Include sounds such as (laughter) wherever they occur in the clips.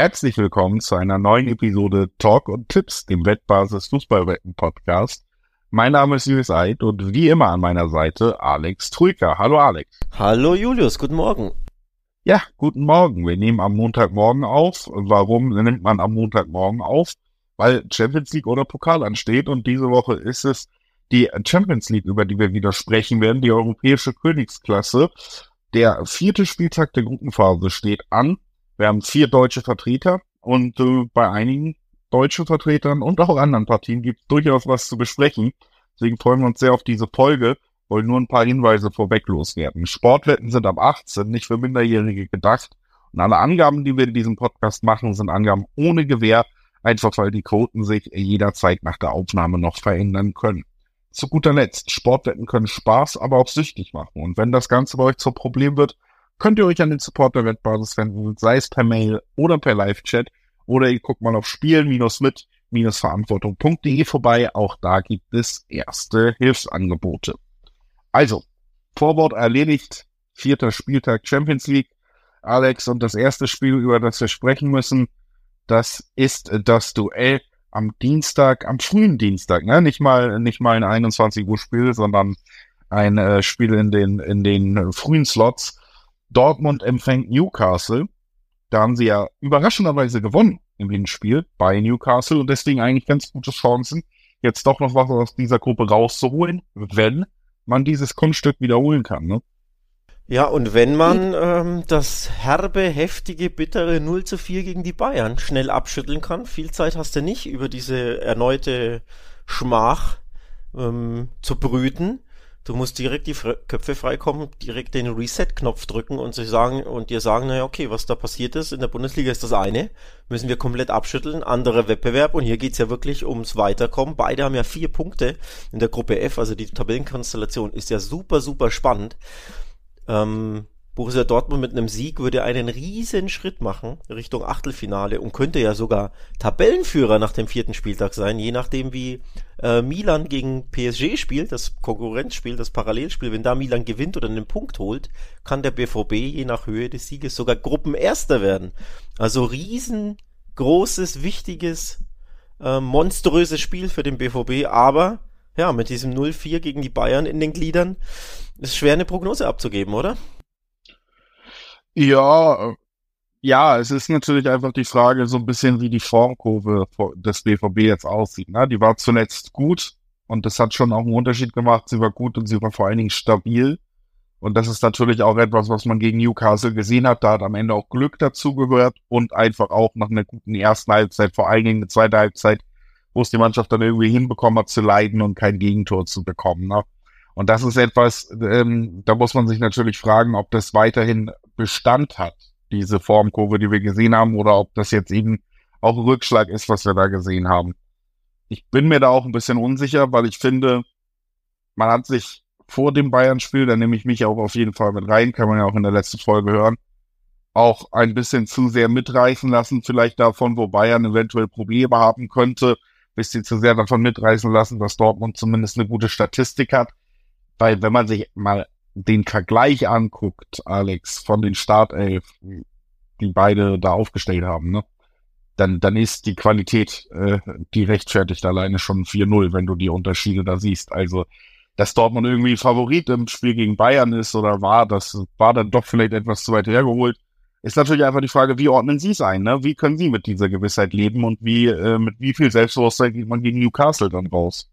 Herzlich willkommen zu einer neuen Episode Talk und Tipps, dem Wettbasis Fußballwetten Podcast. Mein Name ist Julius Eid und wie immer an meiner Seite Alex Trüker. Hallo Alex. Hallo Julius, guten Morgen. Ja, guten Morgen. Wir nehmen am Montagmorgen auf. Warum nimmt man am Montagmorgen auf? Weil Champions League oder Pokal ansteht und diese Woche ist es die Champions League, über die wir wieder sprechen werden, die europäische Königsklasse. Der vierte Spieltag der Gruppenphase steht an. Wir haben vier deutsche Vertreter und äh, bei einigen deutschen Vertretern und auch anderen Partien gibt es durchaus was zu besprechen. Deswegen freuen wir uns sehr auf diese Folge. Wollen nur ein paar Hinweise vorweg loswerden. Sportwetten sind ab 18 nicht für Minderjährige gedacht. Und alle Angaben, die wir in diesem Podcast machen, sind Angaben ohne Gewähr, einfach weil die Quoten sich jederzeit nach der Aufnahme noch verändern können. Zu guter Letzt, Sportwetten können Spaß, aber auch süchtig machen. Und wenn das Ganze bei euch zum Problem wird, könnt ihr euch an den Support der Wettbasis wenden, sei es per Mail oder per Live-Chat. Oder ihr guckt mal auf spielen-mit-verantwortung.de vorbei. Auch da gibt es erste Hilfsangebote. Also, Vorwort erledigt. Vierter Spieltag Champions League. Alex, und das erste Spiel, über das wir sprechen müssen, das ist das Duell am Dienstag, am frühen Dienstag, ne? Nicht mal, nicht mal ein 21 Uhr Spiel, sondern ein äh, Spiel in den, in den frühen Slots. Dortmund empfängt Newcastle. Da haben sie ja überraschenderweise gewonnen im Hinspiel bei Newcastle und deswegen eigentlich ganz gute Chancen, jetzt doch noch was aus dieser Gruppe rauszuholen, wenn man dieses Kunststück wiederholen kann. Ne? Ja, und wenn man ähm, das herbe, heftige, bittere 0 zu 4 gegen die Bayern schnell abschütteln kann, viel Zeit hast du nicht, über diese erneute Schmach ähm, zu brüten. Du musst direkt die Köpfe freikommen, direkt den Reset-Knopf drücken und sie sagen und dir sagen, naja, okay, was da passiert ist. In der Bundesliga ist das eine, müssen wir komplett abschütteln, anderer Wettbewerb. Und hier geht's ja wirklich ums Weiterkommen. Beide haben ja vier Punkte in der Gruppe F, also die Tabellenkonstellation ist ja super, super spannend. Ähm, Borussia Dortmund mit einem Sieg würde einen riesen Schritt machen Richtung Achtelfinale und könnte ja sogar Tabellenführer nach dem vierten Spieltag sein, je nachdem wie äh, Milan gegen PSG spielt, das Konkurrenzspiel, das Parallelspiel. Wenn da Milan gewinnt oder einen Punkt holt, kann der BVB je nach Höhe des Sieges sogar Gruppenerster werden. Also riesengroßes, wichtiges, äh, monströses Spiel für den BVB, aber ja, mit diesem 0-4 gegen die Bayern in den Gliedern ist schwer eine Prognose abzugeben, oder? Ja, ja, es ist natürlich einfach die Frage, so ein bisschen wie die Formkurve des BVB jetzt aussieht. Ne? Die war zuletzt gut und das hat schon auch einen Unterschied gemacht. Sie war gut und sie war vor allen Dingen stabil. Und das ist natürlich auch etwas, was man gegen Newcastle gesehen hat. Da hat am Ende auch Glück dazu gehört und einfach auch nach einer guten ersten Halbzeit, vor allen Dingen eine zweite Halbzeit, wo es die Mannschaft dann irgendwie hinbekommen hat zu leiden und kein Gegentor zu bekommen. Ne? Und das ist etwas, ähm, da muss man sich natürlich fragen, ob das weiterhin Bestand hat, diese Formkurve, die wir gesehen haben, oder ob das jetzt eben auch ein Rückschlag ist, was wir da gesehen haben. Ich bin mir da auch ein bisschen unsicher, weil ich finde, man hat sich vor dem Bayern-Spiel, da nehme ich mich auch auf jeden Fall mit rein, kann man ja auch in der letzten Folge hören, auch ein bisschen zu sehr mitreißen lassen, vielleicht davon, wo Bayern eventuell Probleme haben könnte, bisschen zu sehr davon mitreißen lassen, dass Dortmund zumindest eine gute Statistik hat. Weil wenn man sich mal den Vergleich anguckt, Alex, von den Startelf, die beide da aufgestellt haben, ne? Dann, dann ist die Qualität, äh, die rechtfertigt alleine schon 4-0, wenn du die Unterschiede da siehst. Also, dass Dortmund irgendwie Favorit im Spiel gegen Bayern ist oder war, das war dann doch vielleicht etwas zu weit hergeholt. Ist natürlich einfach die Frage, wie ordnen Sie es ein? Ne? Wie können Sie mit dieser Gewissheit leben und wie äh, mit wie viel Selbstbewusstsein geht man gegen Newcastle dann raus?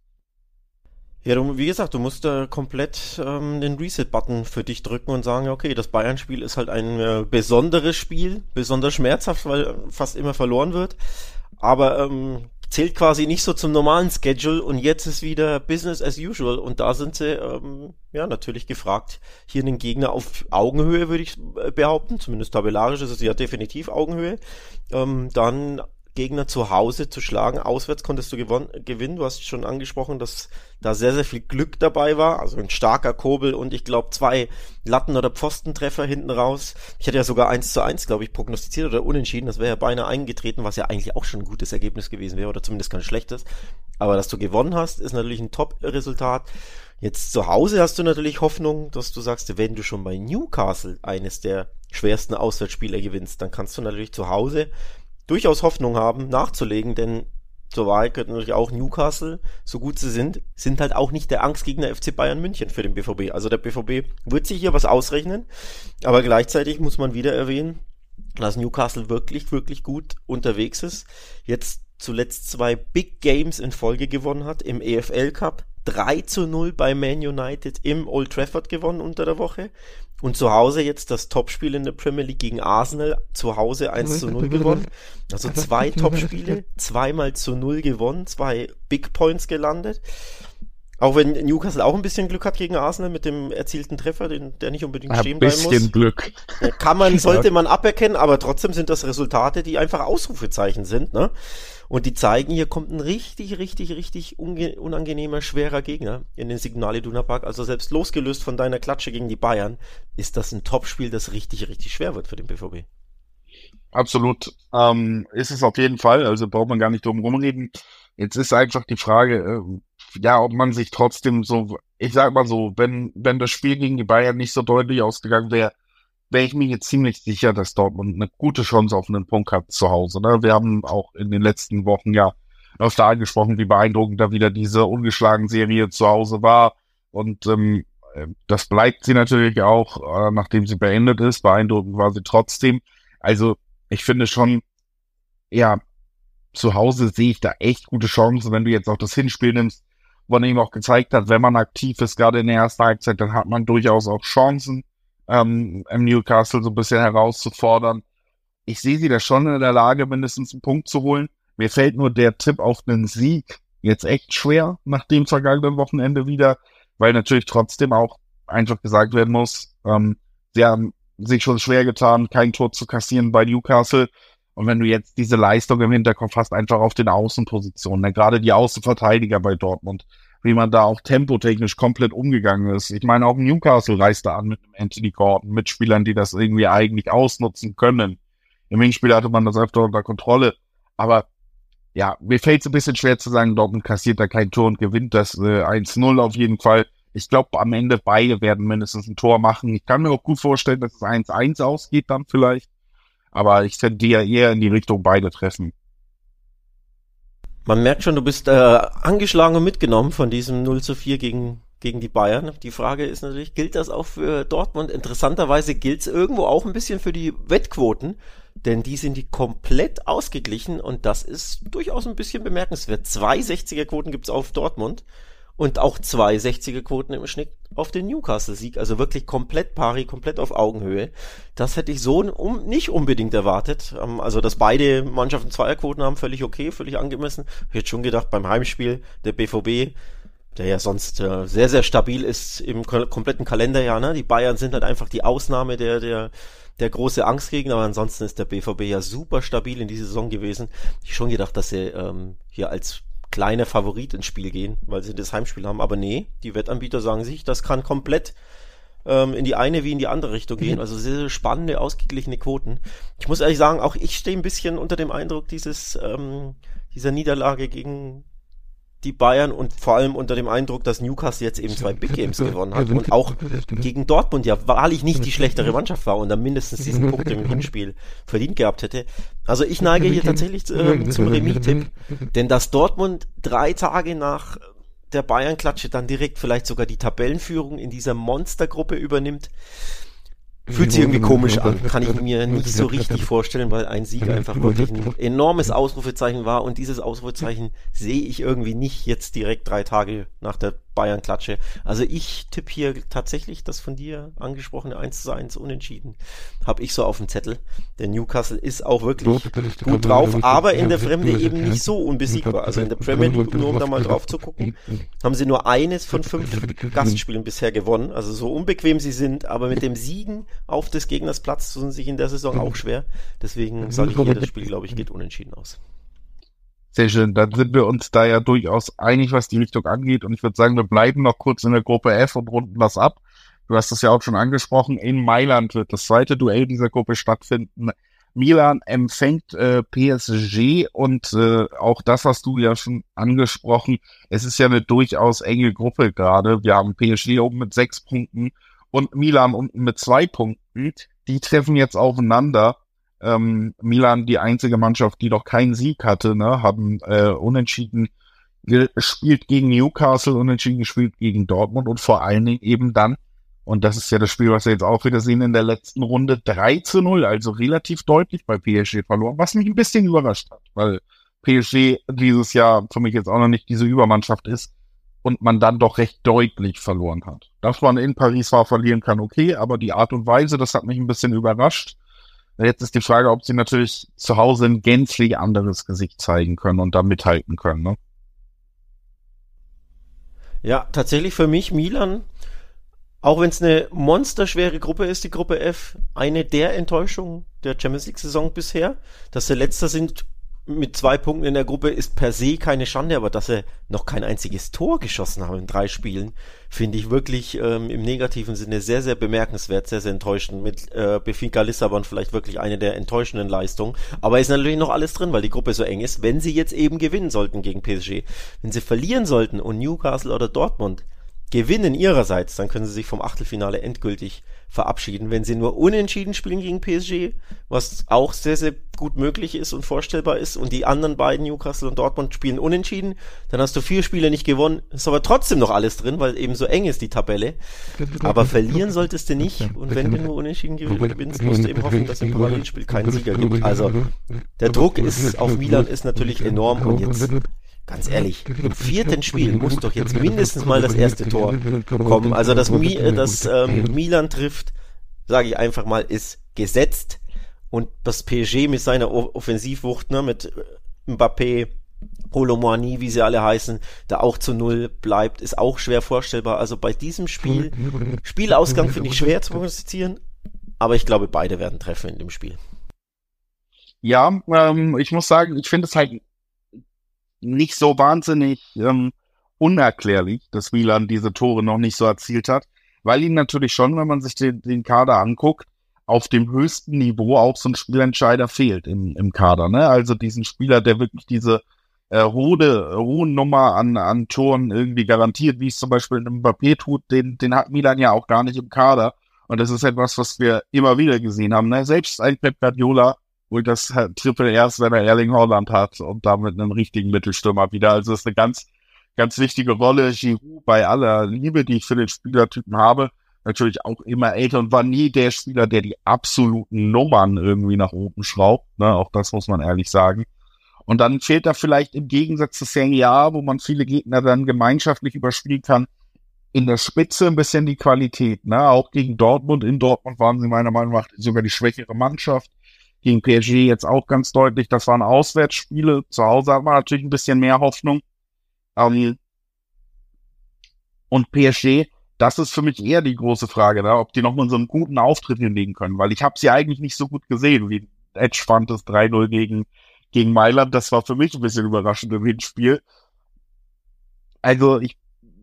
Ja, du, wie gesagt, du musst da komplett ähm, den Reset-Button für dich drücken und sagen, okay, das Bayern-Spiel ist halt ein äh, besonderes Spiel, besonders schmerzhaft, weil fast immer verloren wird, aber ähm, zählt quasi nicht so zum normalen Schedule und jetzt ist wieder Business as usual. Und da sind sie ähm, ja natürlich gefragt, hier einen Gegner auf Augenhöhe, würde ich äh, behaupten, zumindest tabellarisch ist es ja definitiv Augenhöhe, ähm, dann Gegner zu Hause zu schlagen. Auswärts konntest du gewinnen. Du hast schon angesprochen, dass da sehr, sehr viel Glück dabei war. Also ein starker Kobel und ich glaube zwei Latten- oder Pfostentreffer hinten raus. Ich hätte ja sogar eins zu eins, glaube ich, prognostiziert oder unentschieden. Das wäre ja beinahe eingetreten, was ja eigentlich auch schon ein gutes Ergebnis gewesen wäre oder zumindest kein schlechtes. Aber dass du gewonnen hast, ist natürlich ein Top-Resultat. Jetzt zu Hause hast du natürlich Hoffnung, dass du sagst, wenn du schon bei Newcastle eines der schwersten Auswärtsspieler gewinnst, dann kannst du natürlich zu Hause durchaus Hoffnung haben, nachzulegen, denn zur Wahl gehört natürlich auch Newcastle, so gut sie sind, sind halt auch nicht der Angstgegner FC Bayern München für den BVB. Also der BVB wird sich hier was ausrechnen, aber gleichzeitig muss man wieder erwähnen, dass Newcastle wirklich, wirklich gut unterwegs ist. Jetzt zuletzt zwei Big Games in Folge gewonnen hat im EFL Cup. 3 zu 0 bei Man United im Old Trafford gewonnen unter der Woche. Und zu Hause jetzt das Topspiel in der Premier League gegen Arsenal, zu Hause 1 zu 0 gewonnen. Also (laughs) zwei Topspiele, zweimal zu 0 gewonnen, zwei Big Points gelandet. Auch wenn Newcastle auch ein bisschen Glück hat gegen Arsenal mit dem erzielten Treffer, den, der nicht unbedingt stehen bleiben muss. Ein bisschen Glück. Kann man, (laughs) sollte man aberkennen, aber trotzdem sind das Resultate, die einfach Ausrufezeichen sind, ne? Und die zeigen, hier kommt ein richtig, richtig, richtig unangenehmer, schwerer Gegner in den Signal Iduna Park. Also selbst losgelöst von deiner Klatsche gegen die Bayern, ist das ein Topspiel, das richtig, richtig schwer wird für den BVB. Absolut. Ähm, ist es auf jeden Fall. Also braucht man gar nicht drum rumreden. Jetzt ist einfach die Frage, äh, ja, ob man sich trotzdem so, ich sag mal so, wenn, wenn das Spiel gegen die Bayern nicht so deutlich ausgegangen wäre, wäre ich mir jetzt ziemlich sicher, dass Dortmund eine gute Chance auf einen Punkt hat zu Hause. Ne? Wir haben auch in den letzten Wochen ja öfter angesprochen, wie beeindruckend da wieder diese ungeschlagen Serie zu Hause war. Und ähm, das bleibt sie natürlich auch, äh, nachdem sie beendet ist. Beeindruckend war sie trotzdem. Also ich finde schon, ja, zu Hause sehe ich da echt gute Chancen, wenn du jetzt auch das Hinspiel nimmst, wo man eben auch gezeigt hat, wenn man aktiv ist, gerade in der ersten Halbzeit, dann hat man durchaus auch Chancen ähm, im Newcastle so ein bisschen herauszufordern. Ich sehe sie da schon in der Lage, mindestens einen Punkt zu holen. Mir fällt nur der Tipp auf einen Sieg jetzt echt schwer nach dem vergangenen Wochenende wieder, weil natürlich trotzdem auch einfach gesagt werden muss, ähm, sie haben sich schon schwer getan, kein Tor zu kassieren bei Newcastle. Und wenn du jetzt diese Leistung im Hinterkopf hast, einfach auf den Außenpositionen, ne, gerade die Außenverteidiger bei Dortmund, wie man da auch tempotechnisch komplett umgegangen ist. Ich meine, auch Newcastle reiste an mit einem Anthony Gordon, mit Spielern, die das irgendwie eigentlich ausnutzen können. Im Hinspiel hatte man das öfter unter Kontrolle. Aber ja, mir fällt es ein bisschen schwer zu sagen, Dortmund kassiert da kein Tor und gewinnt das äh, 1-0 auf jeden Fall. Ich glaube, am Ende beide werden mindestens ein Tor machen. Ich kann mir auch gut vorstellen, dass es 1-1 ausgeht dann vielleicht. Aber ich tendiere eher in die Richtung beide treffen. Man merkt schon, du bist äh, angeschlagen und mitgenommen von diesem 0 zu 4 gegen, gegen die Bayern. Die Frage ist natürlich, gilt das auch für Dortmund? Interessanterweise gilt es irgendwo auch ein bisschen für die Wettquoten, denn die sind die komplett ausgeglichen und das ist durchaus ein bisschen bemerkenswert. Zwei 60er-Quoten gibt's auf Dortmund und auch zwei 60er-Quoten im Schnitt auf den Newcastle-Sieg. Also wirklich komplett pari, komplett auf Augenhöhe. Das hätte ich so um, nicht unbedingt erwartet. Ähm, also, dass beide Mannschaften Zweierquoten haben, völlig okay, völlig angemessen. Ich hätte schon gedacht, beim Heimspiel der BVB, der ja sonst äh, sehr, sehr stabil ist im kompletten Kalenderjahr. Ne? Die Bayern sind halt einfach die Ausnahme der, der, der große Angstgegner, aber ansonsten ist der BVB ja super stabil in dieser Saison gewesen. Ich schon gedacht, dass sie ähm, hier als kleiner Favorit ins Spiel gehen, weil sie das Heimspiel haben. Aber nee, die Wettanbieter sagen sich, das kann komplett ähm, in die eine wie in die andere Richtung gehen. Mhm. Also sehr, sehr spannende, ausgeglichene Quoten. Ich muss ehrlich sagen, auch ich stehe ein bisschen unter dem Eindruck dieses ähm, dieser Niederlage gegen die Bayern und vor allem unter dem Eindruck, dass Newcastle jetzt eben zwei Big Games gewonnen hat und auch gegen Dortmund ja wahrlich nicht die schlechtere Mannschaft war und dann mindestens diesen Punkt im Hinspiel verdient gehabt hätte. Also ich neige hier tatsächlich äh, zum Remis-Tipp, denn dass Dortmund drei Tage nach der Bayern-Klatsche dann direkt vielleicht sogar die Tabellenführung in dieser Monstergruppe übernimmt, Fühlt sich irgendwie komisch an, kann ich mir nicht so richtig vorstellen, weil ein Sieg einfach wirklich ein (laughs) enormes Ausrufezeichen war und dieses Ausrufezeichen sehe ich irgendwie nicht jetzt direkt drei Tage nach der Bayern-Klatsche. Also ich tippe hier tatsächlich das von dir angesprochene 1 zu 1 unentschieden. Habe ich so auf dem Zettel. Der Newcastle ist auch wirklich gut drauf, aber in der Fremde eben nicht so unbesiegbar. Also in der Premier League, nur um da mal drauf zu gucken, haben sie nur eines von fünf Gastspielen bisher gewonnen. Also so unbequem sie sind, aber mit dem Siegen auf des Gegners Platz tun sich in der Saison auch schwer. Deswegen sage ich hier, das Spiel, glaube ich, geht unentschieden aus. Sehr schön. Dann sind wir uns da ja durchaus einig, was die Richtung angeht. Und ich würde sagen, wir bleiben noch kurz in der Gruppe F und runden das ab. Du hast das ja auch schon angesprochen. In Mailand wird das zweite Duell dieser Gruppe stattfinden. Milan empfängt äh, PSG und äh, auch das hast du ja schon angesprochen. Es ist ja eine durchaus enge Gruppe gerade. Wir haben PSG oben mit sechs Punkten und Milan unten mit zwei Punkten. Die treffen jetzt aufeinander Ähm, Milan, die einzige Mannschaft, die noch keinen Sieg hatte, ne, haben äh, unentschieden gespielt gegen Newcastle, unentschieden gespielt gegen Dortmund und vor allen Dingen eben dann, und das ist ja das Spiel, was wir jetzt auch wieder sehen in der letzten Runde, 3 zu 0, also relativ deutlich bei PSG verloren, was mich ein bisschen überrascht hat, weil PSG dieses Jahr für mich jetzt auch noch nicht diese Übermannschaft ist und man dann doch recht deutlich verloren hat. Dass man in Paris zwar verlieren kann, okay, aber die Art und Weise, das hat mich ein bisschen überrascht. Jetzt ist die Frage, ob sie natürlich zu Hause ein gänzlich anderes Gesicht zeigen können und da mithalten können. Ne? Ja, tatsächlich für mich Milan, auch wenn es eine monsterschwere Gruppe ist, die Gruppe F, eine der Enttäuschungen der Champions League Saison bisher. Dass sie letzter sind, mit zwei Punkten in der Gruppe ist per se keine Schande, aber dass sie noch kein einziges Tor geschossen haben in drei Spielen, finde ich wirklich ähm, im negativen Sinne sehr, sehr bemerkenswert, sehr, sehr enttäuschend. Mit äh, Benfica Lissabon vielleicht wirklich eine der enttäuschenden Leistungen. Aber ist natürlich noch alles drin, weil die Gruppe so eng ist, wenn sie jetzt eben gewinnen sollten gegen PSG. Wenn sie verlieren sollten und Newcastle oder Dortmund gewinnen ihrerseits, dann können sie sich vom Achtelfinale endgültig verabschieden. Wenn sie nur unentschieden spielen gegen PSG, was auch sehr, sehr gut möglich ist und vorstellbar ist, und die anderen beiden, Newcastle und Dortmund, spielen unentschieden, dann hast du vier Spiele nicht gewonnen, ist aber trotzdem noch alles drin, weil eben so eng ist die Tabelle. Aber verlieren solltest du nicht, und wenn du nur unentschieden gewinnst, musst du eben hoffen, dass im Parallelspiel keinen Sieger gibt. Also, der Druck ist auf Milan ist natürlich enorm und jetzt Ganz ehrlich, im vierten Spiel muss doch jetzt mindestens mal das erste Tor kommen. Also dass, Mi äh, dass ähm, Milan trifft, sage ich einfach mal, ist gesetzt. Und das PSG mit seiner Offensivwucht, ne, mit äh, Mbappé, Polomoani, wie sie alle heißen, da auch zu null bleibt, ist auch schwer vorstellbar. Also bei diesem Spiel, Spielausgang finde ich schwer zu prognostizieren, aber ich glaube, beide werden treffen in dem Spiel. Ja, ähm, ich muss sagen, ich finde es halt nicht so wahnsinnig ähm, unerklärlich, dass Milan diese Tore noch nicht so erzielt hat, weil ihm natürlich schon, wenn man sich den, den Kader anguckt, auf dem höchsten Niveau auch so ein Spielentscheider fehlt im, im Kader. Ne? Also diesen Spieler, der wirklich diese äh, hohe, hohe Nummer an, an Toren irgendwie garantiert, wie es zum Beispiel in Mbappé tut, den, den hat Milan ja auch gar nicht im Kader. Und das ist etwas, was wir immer wieder gesehen haben. Ne? Selbst ein Pep Guardiola holt das Triple erst, wenn er Erling Holland hat und damit einen richtigen Mittelstürmer wieder. Also ist eine ganz, ganz wichtige Rolle. Giroud bei aller Liebe, die ich für den Spielertypen habe, natürlich auch immer älter und war nie der Spieler, der die absoluten Nummern irgendwie nach oben schraubt. Ne? Auch das muss man ehrlich sagen. Und dann fehlt da vielleicht im Gegensatz zu Serie wo man viele Gegner dann gemeinschaftlich überspielen kann, in der Spitze ein bisschen die Qualität. Ne? Auch gegen Dortmund. In Dortmund waren sie meiner Meinung nach sogar die schwächere Mannschaft gegen PSG jetzt auch ganz deutlich. Das waren Auswärtsspiele. Zu Hause hat man natürlich ein bisschen mehr Hoffnung. Ähm, und PSG, das ist für mich eher die große Frage, ne? ob die nochmal so einen guten Auftritt hinlegen können, weil ich habe sie eigentlich nicht so gut gesehen, wie Edge fand es 3-0 gegen, gegen Mailand. Das war für mich ein bisschen überraschend im Hinspiel. Also ich,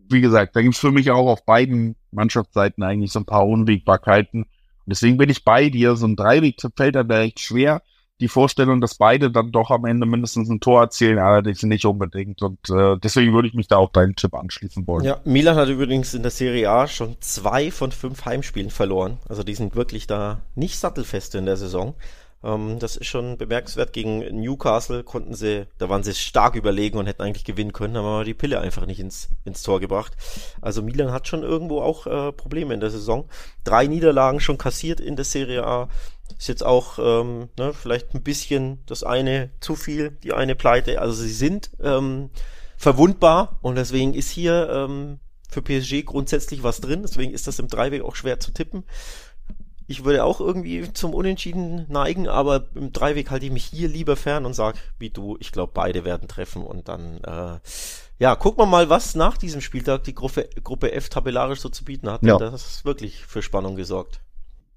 wie gesagt, da gibt es für mich auch auf beiden Mannschaftsseiten eigentlich so ein paar Unwägbarkeiten. Deswegen bin ich bei dir. So ein Dreiweg fällt dann recht schwer. Die Vorstellung, dass beide dann doch am Ende mindestens ein Tor erzielen, allerdings nicht unbedingt. Und äh, deswegen würde ich mich da auch deinen Tipp anschließen wollen. Ja, Milan hat übrigens in der Serie A schon zwei von fünf Heimspielen verloren. Also die sind wirklich da nicht sattelfest in der Saison. Ähm, das ist schon bemerkenswert. Gegen Newcastle konnten sie, da waren sie stark überlegen und hätten eigentlich gewinnen können, aber die Pille einfach nicht ins, ins Tor gebracht. Also Milan hat schon irgendwo auch äh, Probleme in der Saison. Drei Niederlagen schon kassiert in der Serie A. Ist jetzt auch ähm, ne, vielleicht ein bisschen das eine zu viel, die eine Pleite. Also sie sind ähm, verwundbar und deswegen ist hier ähm, für PSG grundsätzlich was drin. Deswegen ist das im Dreiweg auch schwer zu tippen. Ich würde auch irgendwie zum Unentschieden neigen, aber im Dreiweg halte ich mich hier lieber fern und sage, wie du, ich glaube, beide werden treffen und dann, äh, ja, gucken wir mal, was nach diesem Spieltag die Gruppe, Gruppe F tabellarisch so zu bieten hat. Ja. Das ist wirklich für Spannung gesorgt.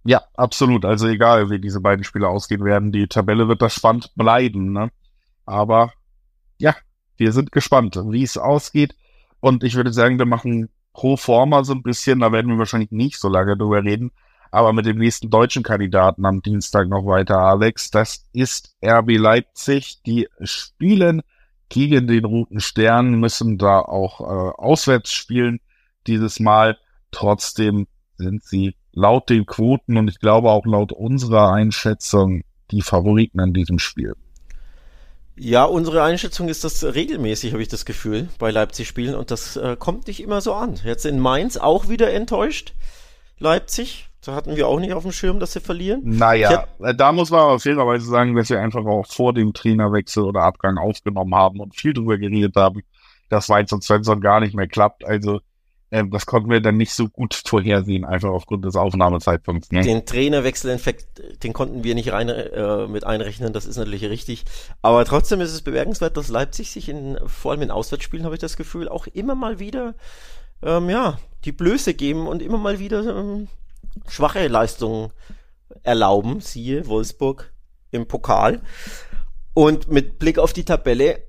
Ja, absolut. Also egal, wie diese beiden Spiele ausgehen werden, die Tabelle wird da spannend bleiben. Ne? Aber ja, wir sind gespannt, wie es ausgeht. Und ich würde sagen, wir machen pro forma so ein bisschen, da werden wir wahrscheinlich nicht so lange drüber reden, aber mit dem nächsten deutschen Kandidaten am Dienstag noch weiter, Alex. Das ist RB Leipzig. Die spielen gegen den Roten Stern, müssen da auch äh, auswärts spielen dieses Mal. Trotzdem sind sie laut den Quoten und ich glaube auch laut unserer Einschätzung die Favoriten in diesem Spiel. Ja, unsere Einschätzung ist das regelmäßig, habe ich das Gefühl, bei Leipzig spielen und das äh, kommt nicht immer so an. Jetzt in Mainz auch wieder enttäuscht. Leipzig, da hatten wir auch nicht auf dem Schirm, dass sie verlieren. Naja, hab, äh, da muss man aber fairerweise sagen, dass wir einfach auch vor dem Trainerwechsel oder Abgang aufgenommen haben und viel drüber geredet haben, dass Weiz und Svensson gar nicht mehr klappt. Also ähm, das konnten wir dann nicht so gut vorhersehen, einfach aufgrund des Aufnahmezeitpunkts. Ne? Den Trainerwechsel-Infekt, den konnten wir nicht rein, äh, mit einrechnen, das ist natürlich richtig. Aber trotzdem ist es bemerkenswert, dass Leipzig sich in, vor allem in Auswärtsspielen, habe ich das Gefühl, auch immer mal wieder, ähm, ja, die Blöße geben und immer mal wieder ähm, schwache Leistungen erlauben. Siehe Wolfsburg im Pokal. Und mit Blick auf die Tabelle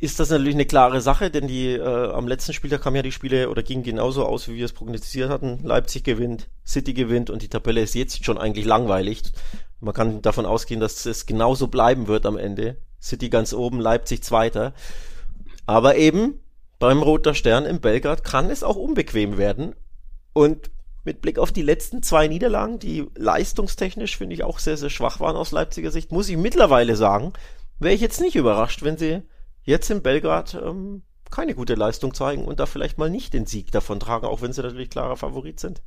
ist das natürlich eine klare Sache, denn die äh, am letzten Spieltag kamen ja die Spiele oder gingen genauso aus, wie wir es prognostiziert hatten. Leipzig gewinnt, City gewinnt und die Tabelle ist jetzt schon eigentlich langweilig. Man kann davon ausgehen, dass es genauso bleiben wird am Ende. City ganz oben, Leipzig zweiter. Aber eben beim Roter Stern in Belgrad kann es auch unbequem werden. Und mit Blick auf die letzten zwei Niederlagen, die leistungstechnisch finde ich auch sehr, sehr schwach waren aus Leipziger Sicht, muss ich mittlerweile sagen, wäre ich jetzt nicht überrascht, wenn sie jetzt in Belgrad ähm, keine gute Leistung zeigen und da vielleicht mal nicht den Sieg davon tragen, auch wenn sie natürlich klarer Favorit sind.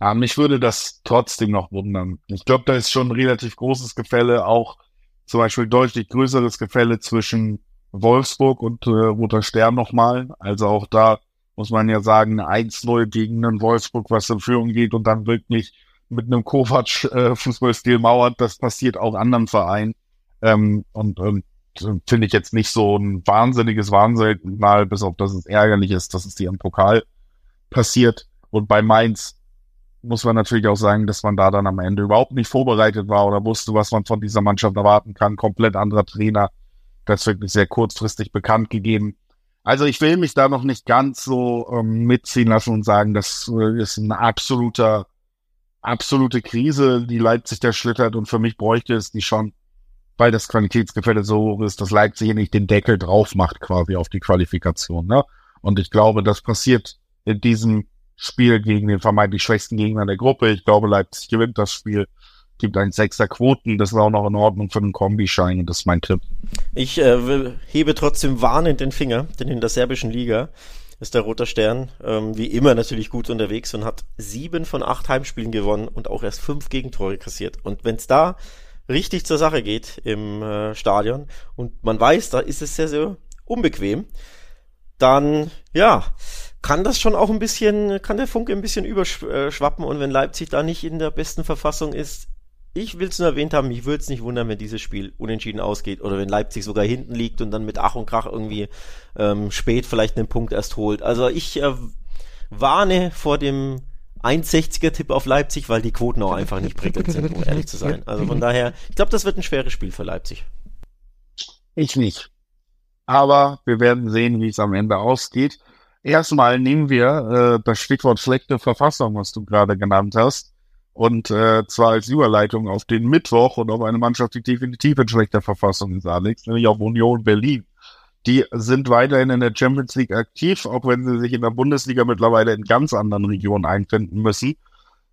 Ja, mich würde das trotzdem noch wundern. Ich glaube, da ist schon ein relativ großes Gefälle, auch zum Beispiel deutlich größeres Gefälle zwischen Wolfsburg und äh, Roter Stern nochmal. Also auch da muss man ja sagen, 1-0 gegen einen Wolfsburg, was in Führung geht und dann wirklich mit einem Kovac-Fußballstil äh, mauert, das passiert auch anderen Vereinen. Ähm, und, und finde ich jetzt nicht so ein wahnsinniges Warnsignal, bis auf dass es ärgerlich ist, dass es dir im Pokal passiert. Und bei Mainz muss man natürlich auch sagen, dass man da dann am Ende überhaupt nicht vorbereitet war oder wusste, was man von dieser Mannschaft erwarten kann. Komplett anderer Trainer. Das wirklich sehr kurzfristig bekannt gegeben. Also ich will mich da noch nicht ganz so ähm, mitziehen lassen und sagen, das äh, ist eine absoluter, absolute Krise, die Leipzig da schlittert und für mich bräuchte es die schon weil das Qualitätsgefälle so hoch ist, dass Leipzig hier nicht den Deckel drauf macht quasi auf die Qualifikation. Ne? Und ich glaube, das passiert in diesem Spiel gegen den vermeintlich schwächsten Gegner der Gruppe. Ich glaube, Leipzig gewinnt das Spiel, gibt ein Sechser Quoten, das ist auch noch in Ordnung für den Kombischein, das ist mein Tipp. Ich äh, hebe trotzdem warnend den Finger, denn in der serbischen Liga ist der Roter Stern ähm, wie immer natürlich gut unterwegs und hat sieben von acht Heimspielen gewonnen und auch erst fünf Gegentore kassiert. Und wenn es da richtig zur Sache geht im äh, Stadion und man weiß, da ist es sehr, sehr unbequem, dann ja, kann das schon auch ein bisschen, kann der Funke ein bisschen überschwappen und wenn Leipzig da nicht in der besten Verfassung ist, ich will es nur erwähnt haben, ich würde es nicht wundern, wenn dieses Spiel unentschieden ausgeht oder wenn Leipzig sogar hinten liegt und dann mit Ach und Krach irgendwie ähm, spät vielleicht einen Punkt erst holt. Also ich äh, warne vor dem 1,60er Tipp auf Leipzig, weil die Quoten auch einfach nicht prickelnd sind, um ehrlich zu sein. Also von daher, ich glaube, das wird ein schweres Spiel für Leipzig. Ich nicht. Aber wir werden sehen, wie es am Ende ausgeht. Erstmal nehmen wir äh, das Stichwort schlechte Verfassung, was du gerade genannt hast. Und äh, zwar als Überleitung auf den Mittwoch und auf eine Mannschaft, die definitiv in schlechter Verfassung ist, Alex, nämlich auf Union Berlin. Die sind weiterhin in der Champions League aktiv, auch wenn sie sich in der Bundesliga mittlerweile in ganz anderen Regionen einfinden müssen,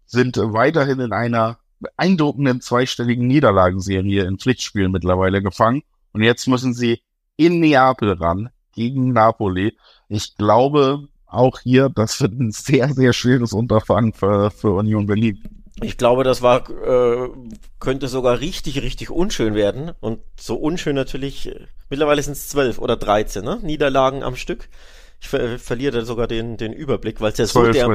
sind weiterhin in einer beeindruckenden zweistelligen Niederlagenserie in Pflichtspielen mittlerweile gefangen. Und jetzt müssen sie in Neapel ran gegen Napoli. Ich glaube, auch hier, das wird ein sehr, sehr schweres Unterfangen für, für Union Berlin. Ich glaube, das war äh, könnte sogar richtig, richtig unschön werden. Und so unschön natürlich, mittlerweile sind es zwölf oder dreizehn ne? Niederlagen am Stück. Ich ver verliere da sogar den, den Überblick, weil es ja, so ja.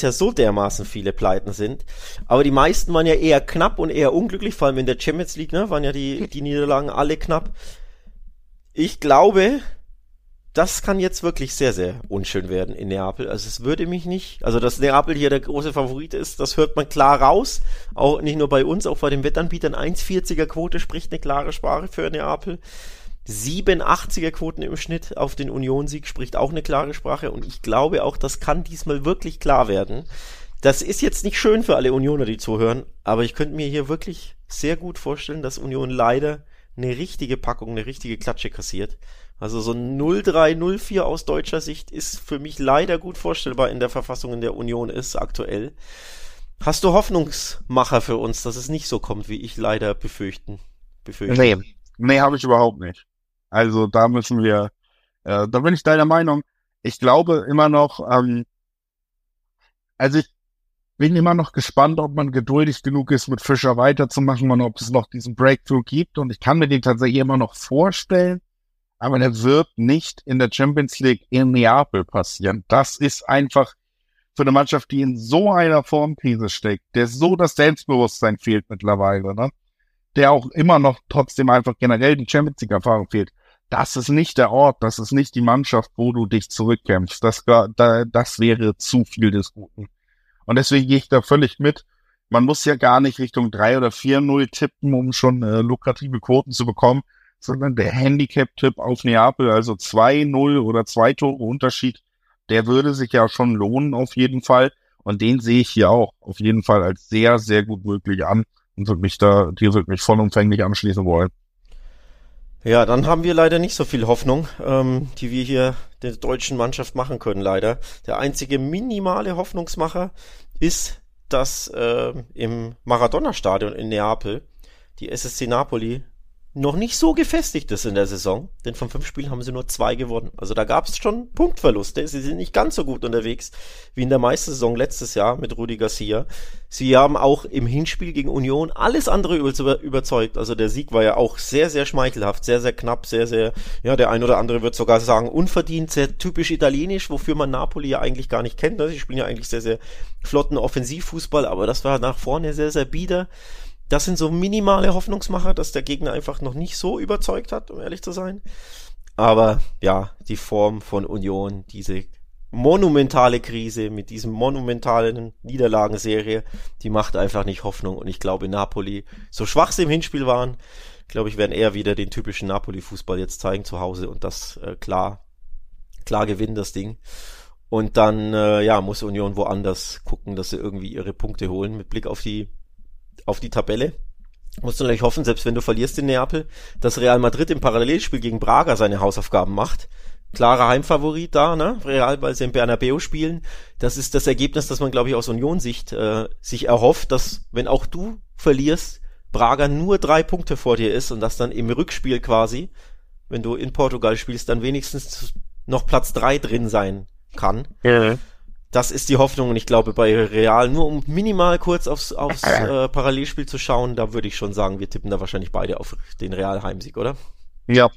Ja so dermaßen viele Pleiten sind. Aber die meisten waren ja eher knapp und eher unglücklich, vor allem in der Champions League, ne? Waren ja die, die Niederlagen alle knapp. Ich glaube, das kann jetzt wirklich sehr, sehr unschön werden in Neapel. Also es würde mich nicht, also dass Neapel hier der große Favorit ist, das hört man klar raus. Auch nicht nur bei uns, auch bei den Wettanbietern. 1,40er Quote spricht eine klare Sprache für Neapel. 87er Quoten im Schnitt auf den Union-Sieg spricht auch eine klare Sprache. Und ich glaube auch, das kann diesmal wirklich klar werden. Das ist jetzt nicht schön für alle Unioner, die zuhören, aber ich könnte mir hier wirklich sehr gut vorstellen, dass Union leider eine richtige Packung, eine richtige Klatsche kassiert. Also so ein 0-3-0-4 aus deutscher Sicht ist für mich leider gut vorstellbar in der Verfassung, in der Union ist aktuell. Hast du Hoffnungsmacher für uns, dass es nicht so kommt, wie ich leider befürchten? befürchten? Nee, nee, habe ich überhaupt nicht. Also da müssen wir, äh, da bin ich deiner Meinung. Ich glaube immer noch, ähm, also ich bin immer noch gespannt, ob man geduldig genug ist, mit Fischer weiterzumachen und ob es noch diesen Breakthrough gibt. Und ich kann mir den tatsächlich immer noch vorstellen, aber der wird nicht in der Champions League in Neapel passieren. Das ist einfach für eine Mannschaft, die in so einer Formkrise steckt, der so das Selbstbewusstsein fehlt mittlerweile, ne? der auch immer noch trotzdem einfach generell die Champions League Erfahrung fehlt. Das ist nicht der Ort, das ist nicht die Mannschaft, wo du dich zurückkämpfst. Das, da, das wäre zu viel des Guten. Und deswegen gehe ich da völlig mit. Man muss ja gar nicht Richtung 3 oder 4-0 tippen, um schon äh, lukrative Quoten zu bekommen, sondern der Handicap-Tipp auf Neapel, also 2-0 oder 2 Tore Unterschied, der würde sich ja schon lohnen auf jeden Fall. Und den sehe ich hier auch auf jeden Fall als sehr, sehr gut möglich an und würde mich da, die würde mich vollumfänglich anschließen wollen. Ja, dann haben wir leider nicht so viel Hoffnung, ähm, die wir hier der deutschen Mannschaft machen können, leider. Der einzige minimale Hoffnungsmacher ist, dass äh, im Maradona-Stadion in Neapel die SSC Napoli noch nicht so gefestigt ist in der Saison, denn von fünf Spielen haben sie nur zwei gewonnen. Also da gab es schon Punktverluste. Sie sind nicht ganz so gut unterwegs wie in der Meistersaison letztes Jahr mit Rudi Garcia. Sie haben auch im Hinspiel gegen Union alles andere überzeugt. Also der Sieg war ja auch sehr, sehr schmeichelhaft, sehr, sehr knapp, sehr, sehr, ja, der ein oder andere wird sogar sagen, unverdient, sehr typisch italienisch, wofür man Napoli ja eigentlich gar nicht kennt. Sie spielen ja eigentlich sehr, sehr flotten Offensivfußball, aber das war nach vorne sehr, sehr bieder. Das sind so minimale Hoffnungsmacher, dass der Gegner einfach noch nicht so überzeugt hat, um ehrlich zu sein. Aber ja, die Form von Union, diese monumentale Krise mit diesem monumentalen Niederlagenserie, die macht einfach nicht Hoffnung. Und ich glaube, Napoli, so schwach sie im Hinspiel waren, glaube ich, werden eher wieder den typischen Napoli-Fußball jetzt zeigen zu Hause und das äh, klar, klar gewinnen das Ding. Und dann, äh, ja, muss Union woanders gucken, dass sie irgendwie ihre Punkte holen mit Blick auf die auf die Tabelle. Musst du natürlich hoffen, selbst wenn du verlierst in Neapel, dass Real Madrid im Parallelspiel gegen Braga seine Hausaufgaben macht. Klarer Heimfavorit da, ne? Real, weil sie in Bernabeu spielen. Das ist das Ergebnis, das man, glaube ich, aus Union-Sicht äh, sich erhofft, dass, wenn auch du verlierst, Braga nur drei Punkte vor dir ist und das dann im Rückspiel quasi, wenn du in Portugal spielst, dann wenigstens noch Platz drei drin sein kann. Ja das ist die Hoffnung und ich glaube bei Real, nur um minimal kurz aufs, aufs (laughs) äh, Parallelspiel zu schauen, da würde ich schon sagen, wir tippen da wahrscheinlich beide auf den Real Heimsieg, oder? Ja,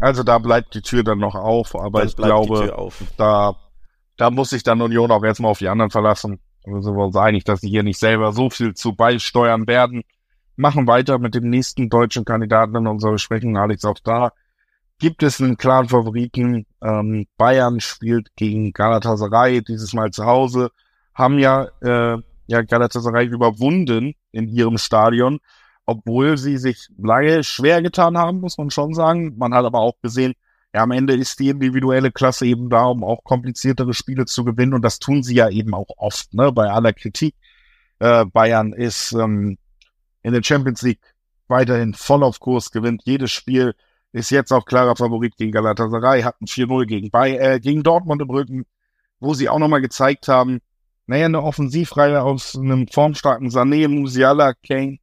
also da bleibt die Tür dann noch auf, aber dann ich glaube, da, da muss sich dann Union auch erstmal auf die anderen verlassen. Also sind wir uns einig, dass sie hier nicht selber so viel zu beisteuern werden. Machen weiter mit dem nächsten deutschen Kandidaten in unserer Besprechung, Alex, auch da gibt es einen klaren Favoriten. Ähm, Bayern spielt gegen Galatasaray dieses Mal zu Hause, haben ja, äh, ja Galatasaray überwunden in ihrem Stadion, obwohl sie sich lange schwer getan haben, muss man schon sagen. Man hat aber auch gesehen, ja, am Ende ist die individuelle Klasse eben da, um auch kompliziertere Spiele zu gewinnen und das tun sie ja eben auch oft, ne, bei aller Kritik. Äh, Bayern ist ähm, in der Champions League weiterhin voll auf Kurs, gewinnt jedes Spiel, ist jetzt auch klarer Favorit gegen Galatasaray, hatten 4-0 gegen, Bay äh, gegen Dortmund im Rücken, wo sie auch nochmal gezeigt haben, naja, eine Offensivreihe aus einem formstarken Sané, Musiala, Kane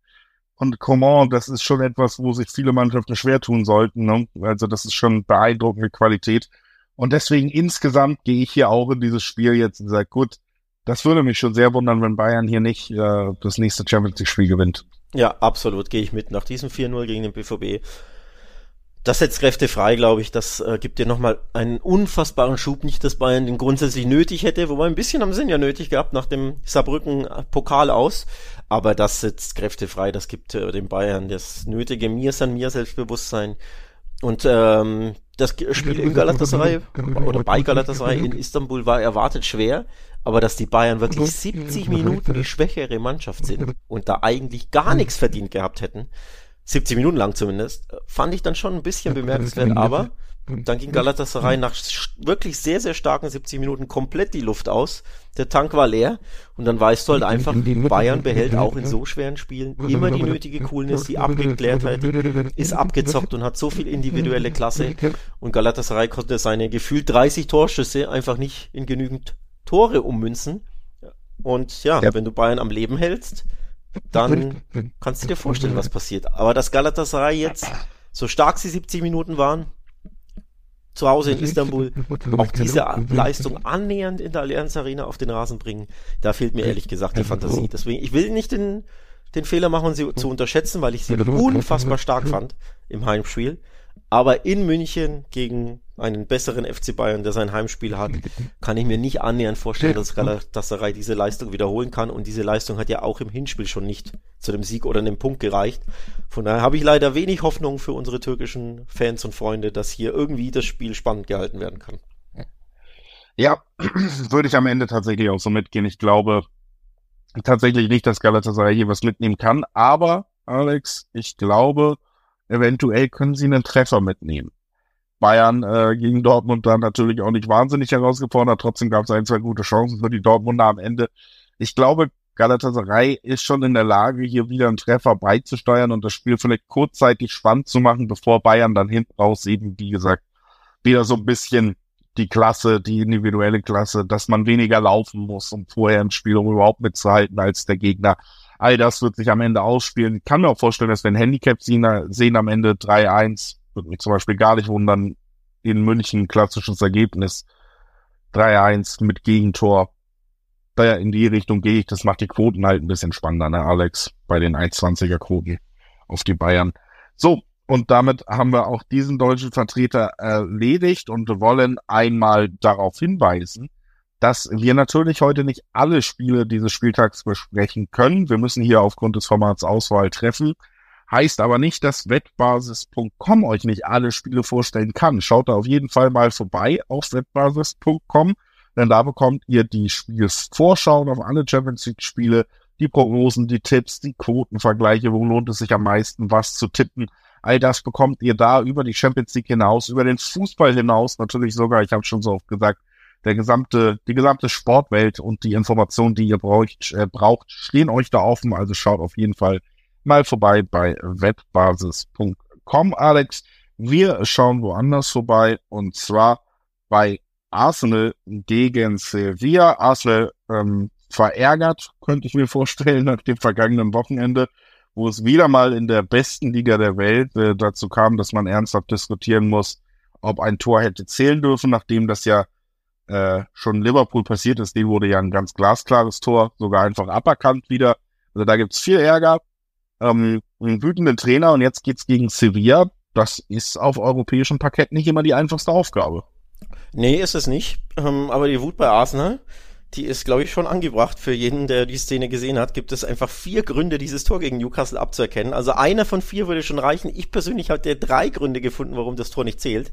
und Coman, das ist schon etwas, wo sich viele Mannschaften schwer tun sollten. Ne? Also das ist schon beeindruckende Qualität. Und deswegen insgesamt gehe ich hier auch in dieses Spiel jetzt und sage, gut, das würde mich schon sehr wundern, wenn Bayern hier nicht äh, das nächste Champions League-Spiel gewinnt. Ja, absolut, gehe ich mit. Nach diesem 4-0 gegen den BVB das setzt Kräfte frei, glaube ich. Das äh, gibt dir nochmal einen unfassbaren Schub. Nicht, dass Bayern den grundsätzlich nötig hätte, wobei ein bisschen haben sie ihn ja nötig gehabt nach dem Saarbrücken-Pokal aus. Aber das setzt Kräfte frei. Das gibt äh, den Bayern das nötige Mir san mir Selbstbewusstsein. Und ähm, das Spiel in Galatasaray oder bei Galatasaray in Istanbul war erwartet schwer, aber dass die Bayern wirklich 70 Minuten die schwächere Mannschaft sind und da eigentlich gar nichts verdient gehabt hätten, 70 Minuten lang zumindest, fand ich dann schon ein bisschen bemerkenswert, aber dann ging Galatasaray nach wirklich sehr, sehr starken 70 Minuten komplett die Luft aus. Der Tank war leer und dann weißt du halt einfach, Bayern behält auch in so schweren Spielen immer die nötige Coolness, die Abgeklärtheit, ist abgezockt und hat so viel individuelle Klasse. und Galatasaray konnte seine gefühlt 30 Torschüsse einfach nicht in genügend Tore ummünzen. Und ja, ja, wenn du Bayern am Leben hältst, dann kannst du dir vorstellen, was passiert. Aber dass Galatasaray jetzt, so stark sie 70 Minuten waren, zu Hause in Istanbul auch diese Leistung annähernd in der Allianz Arena auf den Rasen bringen, da fehlt mir ehrlich gesagt die Fantasie. Deswegen, ich will nicht den, den Fehler machen, sie zu unterschätzen, weil ich sie unfassbar stark fand im Heimspiel. Aber in München gegen einen besseren FC Bayern, der sein Heimspiel hat, kann ich mir nicht annähernd vorstellen, dass Galatasaray diese Leistung wiederholen kann. Und diese Leistung hat ja auch im Hinspiel schon nicht zu dem Sieg oder einem Punkt gereicht. Von daher habe ich leider wenig Hoffnung für unsere türkischen Fans und Freunde, dass hier irgendwie das Spiel spannend gehalten werden kann. Ja, (clears throat) würde ich am Ende tatsächlich auch so mitgehen. Ich glaube tatsächlich nicht, dass Galatasaray hier was mitnehmen kann. Aber, Alex, ich glaube, Eventuell können sie einen Treffer mitnehmen. Bayern äh, gegen Dortmund dann natürlich auch nicht wahnsinnig herausgefordert. Trotzdem gab es ein, zwei gute Chancen für die Dortmunder am Ende. Ich glaube, Galatasaray ist schon in der Lage, hier wieder einen Treffer beizusteuern und das Spiel vielleicht kurzzeitig spannend zu machen, bevor Bayern dann hinten raus eben, wie gesagt, wieder so ein bisschen die Klasse, die individuelle Klasse, dass man weniger laufen muss, um vorher im Spiel um überhaupt mitzuhalten als der Gegner. All das wird sich am Ende ausspielen. Ich kann mir auch vorstellen, dass wenn Handicaps sehen, sehen am Ende 3-1, würde mich zum Beispiel gar nicht wundern, in München klassisches Ergebnis 3-1 mit Gegentor. Da in die Richtung gehe ich, das macht die Quoten halt ein bisschen spannender, ne, Alex, bei den 1,20er Quoten auf die Bayern. So, und damit haben wir auch diesen deutschen Vertreter erledigt und wollen einmal darauf hinweisen, dass wir natürlich heute nicht alle Spiele dieses Spieltags besprechen können. Wir müssen hier aufgrund des Formats Auswahl treffen. Heißt aber nicht, dass wettbasis.com euch nicht alle Spiele vorstellen kann. Schaut da auf jeden Fall mal vorbei auf wettbasis.com, denn da bekommt ihr die Spielsvorschauen auf alle Champions League Spiele, die Prognosen, die Tipps, die Quotenvergleiche, wo lohnt es sich am meisten, was zu tippen. All das bekommt ihr da über die Champions League hinaus, über den Fußball hinaus, natürlich sogar, ich habe schon so oft gesagt, der gesamte, die gesamte Sportwelt und die Informationen, die ihr braucht, äh, braucht, stehen euch da offen. Also schaut auf jeden Fall mal vorbei bei webbasis.com, Alex. Wir schauen woanders vorbei und zwar bei Arsenal gegen Sevilla. Arsenal ähm, verärgert, könnte ich mir vorstellen, nach dem vergangenen Wochenende, wo es wieder mal in der besten Liga der Welt äh, dazu kam, dass man ernsthaft diskutieren muss, ob ein Tor hätte zählen dürfen, nachdem das ja äh, schon Liverpool passiert ist, dem wurde ja ein ganz glasklares Tor sogar einfach aberkannt wieder. Also da gibt's viel Ärger, ähm, einen wütenden Trainer und jetzt geht's gegen Sevilla. Das ist auf europäischem Parkett nicht immer die einfachste Aufgabe. Nee, ist es nicht. Ähm, aber die Wut bei Arsenal, die ist, glaube ich, schon angebracht. Für jeden, der die Szene gesehen hat, gibt es einfach vier Gründe, dieses Tor gegen Newcastle abzuerkennen. Also einer von vier würde schon reichen. Ich persönlich habe drei Gründe gefunden, warum das Tor nicht zählt.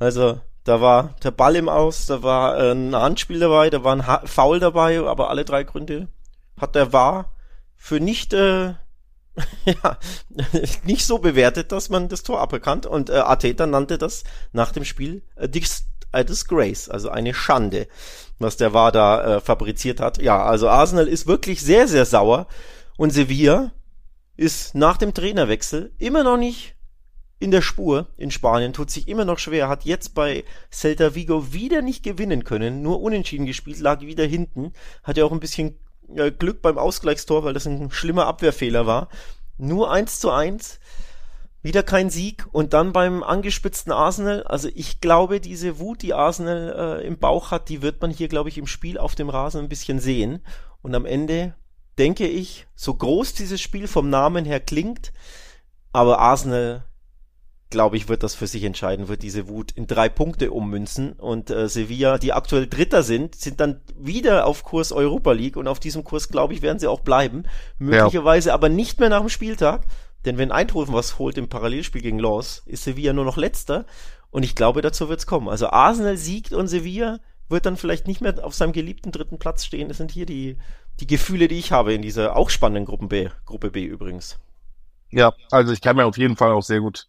Also da war der Ball im Aus, da war äh, ein Handspiel dabei, da war ein Foul dabei, aber alle drei Gründe hat der war für nicht äh, (laughs) ja, (laughs) nicht so bewertet, dass man das Tor aberkannt und äh, Arteta nannte das nach dem Spiel äh, Dis a Disgrace, also eine Schande, was der war da äh, fabriziert hat. Ja, also Arsenal ist wirklich sehr, sehr sauer und Sevilla ist nach dem Trainerwechsel immer noch nicht in der Spur in Spanien, tut sich immer noch schwer, hat jetzt bei Celta Vigo wieder nicht gewinnen können, nur unentschieden gespielt, lag wieder hinten, hat ja auch ein bisschen äh, Glück beim Ausgleichstor, weil das ein schlimmer Abwehrfehler war. Nur eins zu eins, wieder kein Sieg und dann beim angespitzten Arsenal, also ich glaube, diese Wut, die Arsenal äh, im Bauch hat, die wird man hier, glaube ich, im Spiel auf dem Rasen ein bisschen sehen und am Ende denke ich, so groß dieses Spiel vom Namen her klingt, aber Arsenal glaube ich, wird das für sich entscheiden, wird diese Wut in drei Punkte ummünzen und äh, Sevilla, die aktuell Dritter sind, sind dann wieder auf Kurs Europa League und auf diesem Kurs, glaube ich, werden sie auch bleiben. Möglicherweise ja. aber nicht mehr nach dem Spieltag, denn wenn Eindhoven was holt im Parallelspiel gegen Los, ist Sevilla nur noch Letzter und ich glaube, dazu wird's kommen. Also Arsenal siegt und Sevilla wird dann vielleicht nicht mehr auf seinem geliebten dritten Platz stehen. Das sind hier die, die Gefühle, die ich habe in dieser auch spannenden Gruppen B, Gruppe B übrigens. Ja, also ich kann mir auf jeden Fall auch sehr gut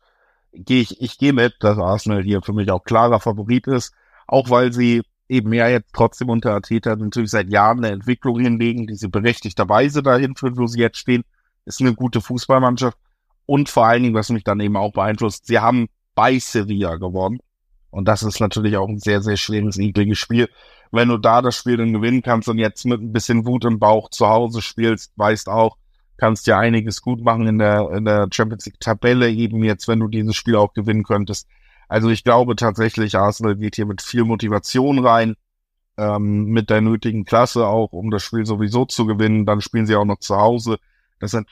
gehe ich, ich gehe mit, dass Arsenal hier für mich auch klarer Favorit ist, auch weil sie eben ja jetzt trotzdem unter Arteta natürlich seit Jahren eine Entwicklung hinlegen, die sie berechtigterweise dahin führt, wo sie jetzt stehen, ist eine gute Fußballmannschaft. Und vor allen Dingen, was mich dann eben auch beeinflusst, sie haben bei Sevilla gewonnen. Und das ist natürlich auch ein sehr, sehr schweres, ekliges Spiel. Wenn du da das Spiel dann gewinnen kannst und jetzt mit ein bisschen Wut im Bauch zu Hause spielst, weißt auch, kannst ja einiges gut machen in der, in der Champions League Tabelle eben jetzt, wenn du dieses Spiel auch gewinnen könntest. Also ich glaube tatsächlich, Arsenal geht hier mit viel Motivation rein, ähm, mit der nötigen Klasse auch, um das Spiel sowieso zu gewinnen. Dann spielen sie auch noch zu Hause. Das sind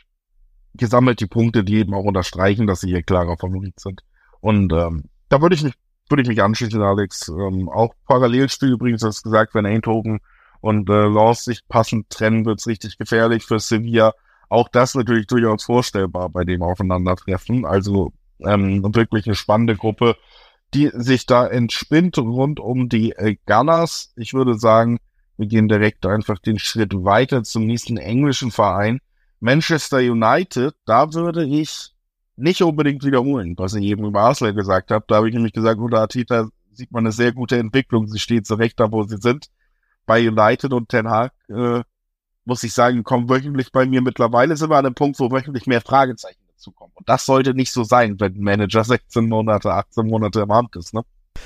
gesammelt die Punkte, die eben auch unterstreichen, dass sie hier klarer Favorit sind. Und ähm, da würde ich mich, würde ich mich anschließen, Alex. Ähm, auch Parallelspiel übrigens, hast gesagt, wenn Eindhoven und äh, Lens sich passend trennen, wird's richtig gefährlich für Sevilla. Auch das natürlich durchaus vorstellbar bei dem Aufeinandertreffen. Also ähm, wirklich eine spannende Gruppe, die sich da entspinnt rund um die äh, Gunners. Ich würde sagen, wir gehen direkt einfach den Schritt weiter zum nächsten englischen Verein. Manchester United, da würde ich nicht unbedingt wiederholen, was ich eben über Arsenal gesagt habe. Da habe ich nämlich gesagt, unter Arteta sieht man eine sehr gute Entwicklung. Sie steht zurecht da, wo sie sind. Bei United und Ten Hag äh, muss ich sagen, kommen wöchentlich bei mir mittlerweile sind wir an einem Punkt, wo wöchentlich mehr Fragezeichen dazu kommen. Und das sollte nicht so sein, wenn ein Manager (laughs) 16 Monate, 18 Monate im Amt ist, ne?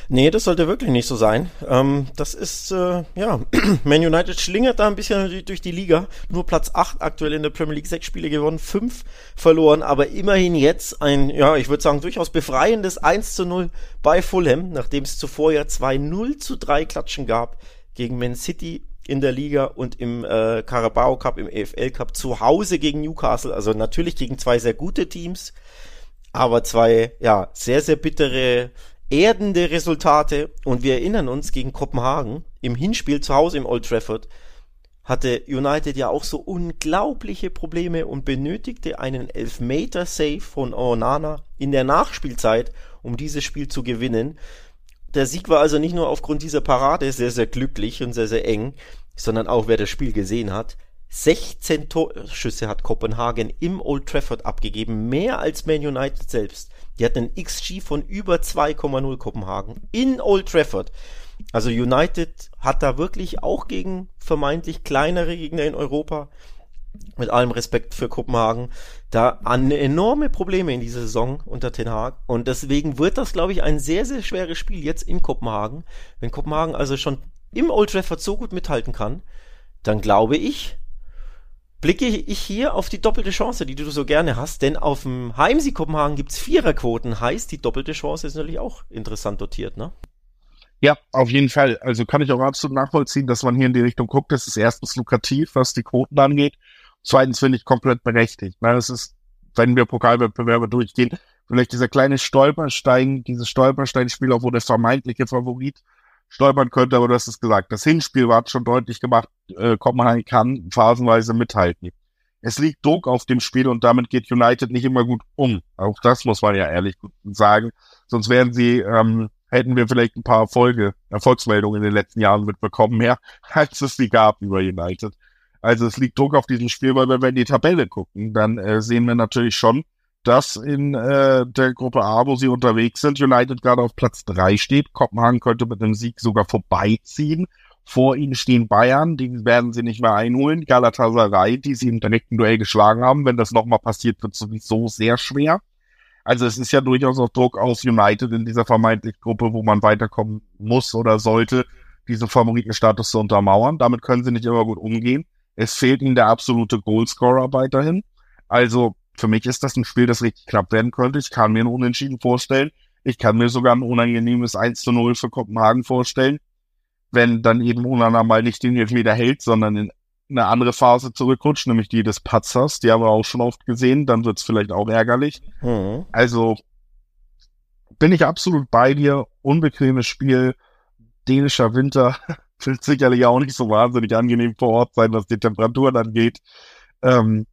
Nee, das sollte wirklich nicht so sein. Ähm, das ist, äh, ja, (clears throat) Man United schlingert da ein bisschen durch die Liga. Nur Platz 8 aktuell in der Premier League. Sechs Spiele gewonnen, fünf verloren, aber immerhin jetzt ein, ja, ich würde sagen, durchaus befreiendes 1 zu 0 bei Fulham, nachdem es zuvor ja zwei 0 zu 3 Klatschen gab gegen Man City in der Liga und im äh, Carabao Cup, im EFL Cup zu Hause gegen Newcastle. Also natürlich gegen zwei sehr gute Teams, aber zwei, ja, sehr, sehr bittere, erdende Resultate. Und wir erinnern uns gegen Kopenhagen im Hinspiel zu Hause im Old Trafford hatte United ja auch so unglaubliche Probleme und benötigte einen Elfmeter-Save von Onana in der Nachspielzeit, um dieses Spiel zu gewinnen. Der Sieg war also nicht nur aufgrund dieser Parade sehr, sehr glücklich und sehr, sehr eng, sondern auch wer das Spiel gesehen hat. 16 Torschüsse hat Kopenhagen im Old Trafford abgegeben, mehr als Man United selbst. Die hatten einen XG von über 2,0 Kopenhagen in Old Trafford. Also United hat da wirklich auch gegen vermeintlich kleinere Gegner in Europa, mit allem Respekt für Kopenhagen, da an enorme Probleme in dieser Saison unter Ten Hag. Und deswegen wird das, glaube ich, ein sehr, sehr schweres Spiel jetzt in Kopenhagen. Wenn Kopenhagen also schon im Old Trafford so gut mithalten kann, dann glaube ich, blicke ich hier auf die doppelte Chance, die du so gerne hast, denn auf dem Heimsieg Kopenhagen gibt's Viererquoten, heißt die doppelte Chance ist natürlich auch interessant dotiert, ne? Ja, auf jeden Fall. Also kann ich auch absolut nachvollziehen, dass man hier in die Richtung guckt. Das ist erstens lukrativ, was die Quoten angeht. Zweitens finde ich komplett berechtigt. Na, das ist, wenn wir Pokalwettbewerbe durchgehen, vielleicht dieser kleine Stolperstein, dieses Stolpersteinspiel, auch wo der vermeintliche Favorit stolpern könnte, aber du hast es gesagt. Das Hinspiel war schon deutlich gemacht, äh, Kopenhagen kann phasenweise mithalten. Es liegt Druck auf dem Spiel und damit geht United nicht immer gut um. Auch das muss man ja ehrlich sagen. Sonst wären sie, ähm, hätten wir vielleicht ein paar Erfolge, Erfolgsmeldungen in den letzten Jahren mitbekommen, mehr (laughs) als es sie gab über United. Also es liegt Druck auf diesem Spiel, weil wenn wir in die Tabelle gucken, dann äh, sehen wir natürlich schon, dass in äh, der Gruppe A, wo sie unterwegs sind, United gerade auf Platz drei steht. Kopenhagen könnte mit einem Sieg sogar vorbeiziehen. Vor ihnen stehen Bayern, die werden sie nicht mehr einholen. Galatasaray, die sie im direkten Duell geschlagen haben. Wenn das nochmal passiert, wird sowieso sehr schwer. Also es ist ja durchaus auch Druck aus United in dieser vermeintlich Gruppe, wo man weiterkommen muss oder sollte, diesen Favoritenstatus zu untermauern. Damit können sie nicht immer gut umgehen. Es fehlt ihnen der absolute Goalscorer weiterhin. Also für mich ist das ein Spiel, das richtig knapp werden könnte. Ich kann mir ein Unentschieden vorstellen. Ich kann mir sogar ein unangenehmes 1 zu 0 für Kopenhagen vorstellen. Wenn dann eben Unana mal nicht den Elfmeter hält, sondern in eine andere Phase zurückrutscht, nämlich die des Patzers. Die haben wir auch schon oft gesehen. Dann wird es vielleicht auch ärgerlich. Mhm. Also bin ich absolut bei dir. Unbequemes Spiel. Dänischer Winter (laughs) wird sicherlich auch nicht so wahnsinnig angenehm vor Ort sein, was die Temperaturen angeht. Ähm,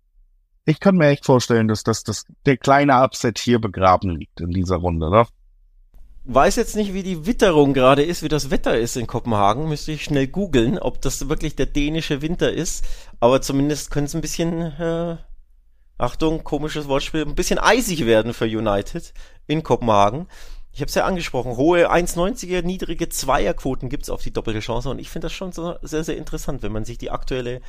ich kann mir echt vorstellen, dass das, das der kleine Upset hier begraben liegt in dieser Runde, ne? Weiß jetzt nicht, wie die Witterung gerade ist, wie das Wetter ist in Kopenhagen. Müsste ich schnell googeln, ob das wirklich der dänische Winter ist. Aber zumindest könnte es ein bisschen, äh, Achtung, komisches Wortspiel, ein bisschen eisig werden für United in Kopenhagen. Ich habe es ja angesprochen, hohe 1,90er, niedrige Zweierquoten gibt's auf die doppelte Chance und ich finde das schon so sehr, sehr interessant, wenn man sich die aktuelle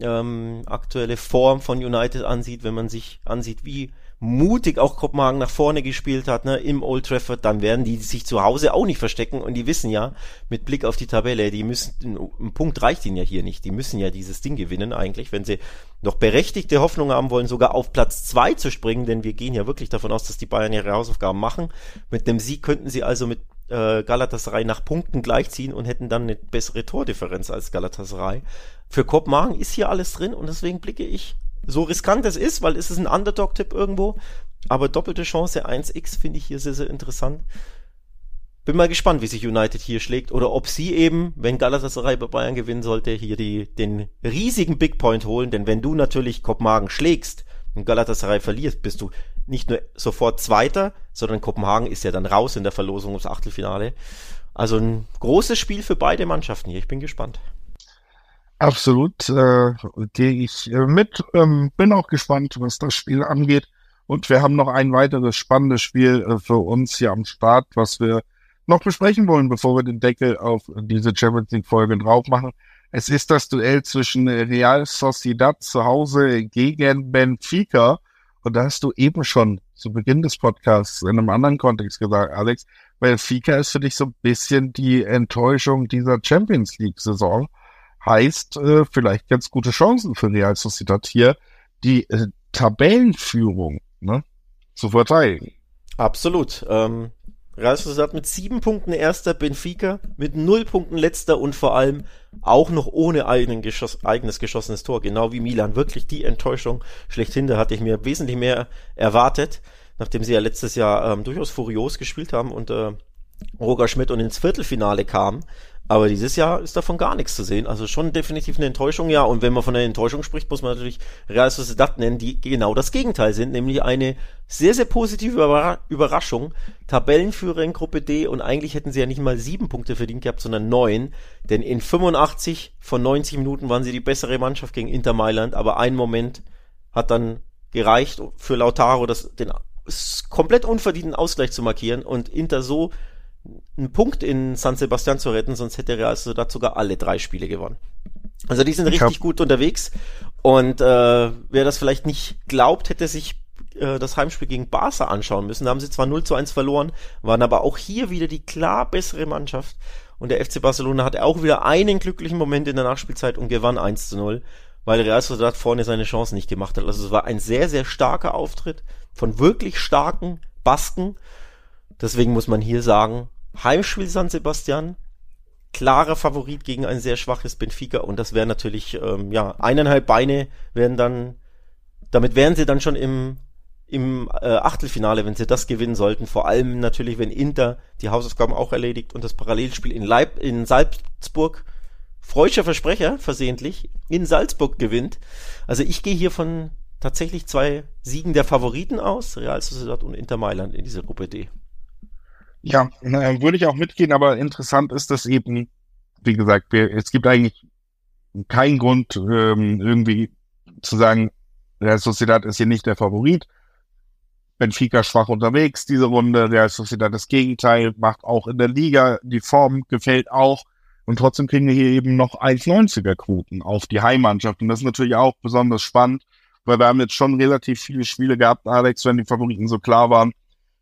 ähm, aktuelle Form von United ansieht, wenn man sich ansieht, wie mutig auch Kopenhagen nach vorne gespielt hat, ne, im Old Trafford, dann werden die sich zu Hause auch nicht verstecken und die wissen ja, mit Blick auf die Tabelle, die müssen, ein Punkt reicht ihnen ja hier nicht, die müssen ja dieses Ding gewinnen eigentlich, wenn sie noch berechtigte Hoffnung haben wollen, sogar auf Platz zwei zu springen, denn wir gehen ja wirklich davon aus, dass die Bayern ihre Hausaufgaben machen. Mit einem Sieg könnten sie also mit äh, Galatasaray nach Punkten gleichziehen und hätten dann eine bessere Tordifferenz als Galatasaray. Für Kopenhagen ist hier alles drin und deswegen blicke ich so riskant es ist, weil es ist ein Underdog-Tipp irgendwo, aber doppelte Chance 1x finde ich hier sehr, sehr interessant. Bin mal gespannt, wie sich United hier schlägt oder ob sie eben, wenn Galatasaray bei Bayern gewinnen sollte, hier die, den riesigen Big Point holen, denn wenn du natürlich Kopenhagen schlägst und Galatasaray verlierst, bist du nicht nur sofort Zweiter, sondern Kopenhagen ist ja dann raus in der Verlosung ums Achtelfinale. Also ein großes Spiel für beide Mannschaften hier. Ich bin gespannt. Absolut, äh, gehe ich äh, mit. Ähm, bin auch gespannt, was das Spiel angeht. Und wir haben noch ein weiteres spannendes Spiel äh, für uns hier am Start, was wir noch besprechen wollen, bevor wir den Deckel auf diese Champions League Folge drauf machen. Es ist das Duell zwischen Real Sociedad zu Hause gegen Benfica. Und da hast du eben schon zu Beginn des Podcasts in einem anderen Kontext gesagt, Alex, Benfica ist für dich so ein bisschen die Enttäuschung dieser Champions League Saison heißt äh, vielleicht ganz gute Chancen für Real Sociedad hier, die äh, Tabellenführung ne, zu verteidigen. Absolut. Ähm, Real Sociedad mit sieben Punkten erster, Benfica mit null Punkten letzter und vor allem auch noch ohne eigenen Geschoss, eigenes geschossenes Tor, genau wie Milan. Wirklich die Enttäuschung schlechthin, da hatte ich mir wesentlich mehr erwartet, nachdem sie ja letztes Jahr ähm, durchaus furios gespielt haben und äh, Roger Schmidt und ins Viertelfinale kamen. Aber dieses Jahr ist davon gar nichts zu sehen. Also schon definitiv eine Enttäuschung, ja. Und wenn man von einer Enttäuschung spricht, muss man natürlich Real Sociedad nennen, die genau das Gegenteil sind, nämlich eine sehr, sehr positive Überraschung. Tabellenführer in Gruppe D und eigentlich hätten sie ja nicht mal sieben Punkte verdient gehabt, sondern neun. Denn in 85 von 90 Minuten waren sie die bessere Mannschaft gegen Inter Mailand, aber ein Moment hat dann gereicht für Lautaro, das, den komplett unverdienten Ausgleich zu markieren und Inter so einen Punkt in San Sebastian zu retten, sonst hätte Real Sociedad sogar alle drei Spiele gewonnen. Also die sind ich richtig gut unterwegs und äh, wer das vielleicht nicht glaubt, hätte sich äh, das Heimspiel gegen Barca anschauen müssen. Da haben sie zwar 0 zu 1 verloren, waren aber auch hier wieder die klar bessere Mannschaft und der FC Barcelona hatte auch wieder einen glücklichen Moment in der Nachspielzeit und gewann 1 zu 0, weil Real Sociedad vorne seine Chancen nicht gemacht hat. Also es war ein sehr, sehr starker Auftritt von wirklich starken Basken Deswegen muss man hier sagen, Heimspiel San Sebastian, klarer Favorit gegen ein sehr schwaches Benfica und das wäre natürlich, ähm, ja, eineinhalb Beine werden dann, damit wären sie dann schon im, im äh, Achtelfinale, wenn sie das gewinnen sollten. Vor allem natürlich, wenn Inter die Hausaufgaben auch erledigt und das Parallelspiel in, Leib in Salzburg, freudscher Versprecher, versehentlich, in Salzburg gewinnt. Also ich gehe hier von tatsächlich zwei Siegen der Favoriten aus, Real Sociedad und Inter Mailand in dieser Gruppe D. Ja, würde ich auch mitgehen, aber interessant ist das eben, wie gesagt, wir, es gibt eigentlich keinen Grund, ähm, irgendwie zu sagen, Real Sociedad ist hier nicht der Favorit. Benfica schwach unterwegs diese Runde, Real Sociedad das Gegenteil, macht auch in der Liga, die Form gefällt auch. Und trotzdem kriegen wir hier eben noch 1,90er Quoten auf die Heimmannschaft. Und das ist natürlich auch besonders spannend, weil wir haben jetzt schon relativ viele Spiele gehabt, Alex, wenn die Favoriten so klar waren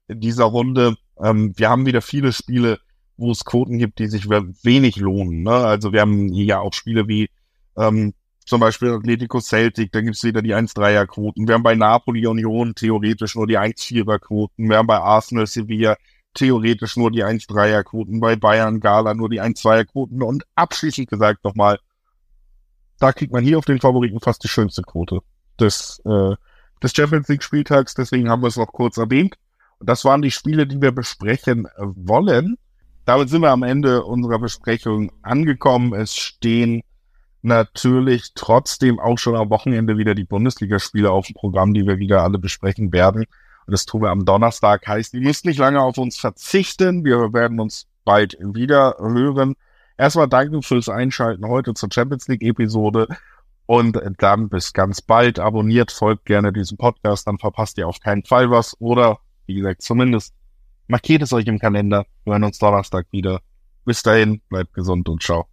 in dieser Runde. Ähm, wir haben wieder viele Spiele, wo es Quoten gibt, die sich wenig lohnen. Ne? Also wir haben hier ja auch Spiele wie ähm, zum Beispiel Atletico Celtic, da gibt's wieder die 1-3er Quoten. Wir haben bei Napoli Union theoretisch nur die 1-4er Quoten. Wir haben bei Arsenal Sevilla theoretisch nur die 1-3er Quoten. Bei Bayern Gala nur die 1-2er Quoten. Und abschließend gesagt nochmal, da kriegt man hier auf den Favoriten fast die schönste Quote des, äh, des Champions League Spieltags. Deswegen haben wir es noch kurz erwähnt. Das waren die Spiele, die wir besprechen wollen. Damit sind wir am Ende unserer Besprechung angekommen. Es stehen natürlich trotzdem auch schon am Wochenende wieder die Bundesligaspiele auf dem Programm, die wir wieder alle besprechen werden. Und das tun wir am Donnerstag. Heißt, ihr müsst nicht lange auf uns verzichten. Wir werden uns bald wieder hören. Erstmal danke fürs Einschalten heute zur Champions League Episode. Und dann bis ganz bald. Abonniert, folgt gerne diesem Podcast, dann verpasst ihr auf keinen Fall was. Oder wie gesagt, zumindest markiert es euch im Kalender. Wir hören uns Donnerstag wieder. Bis dahin, bleibt gesund und ciao.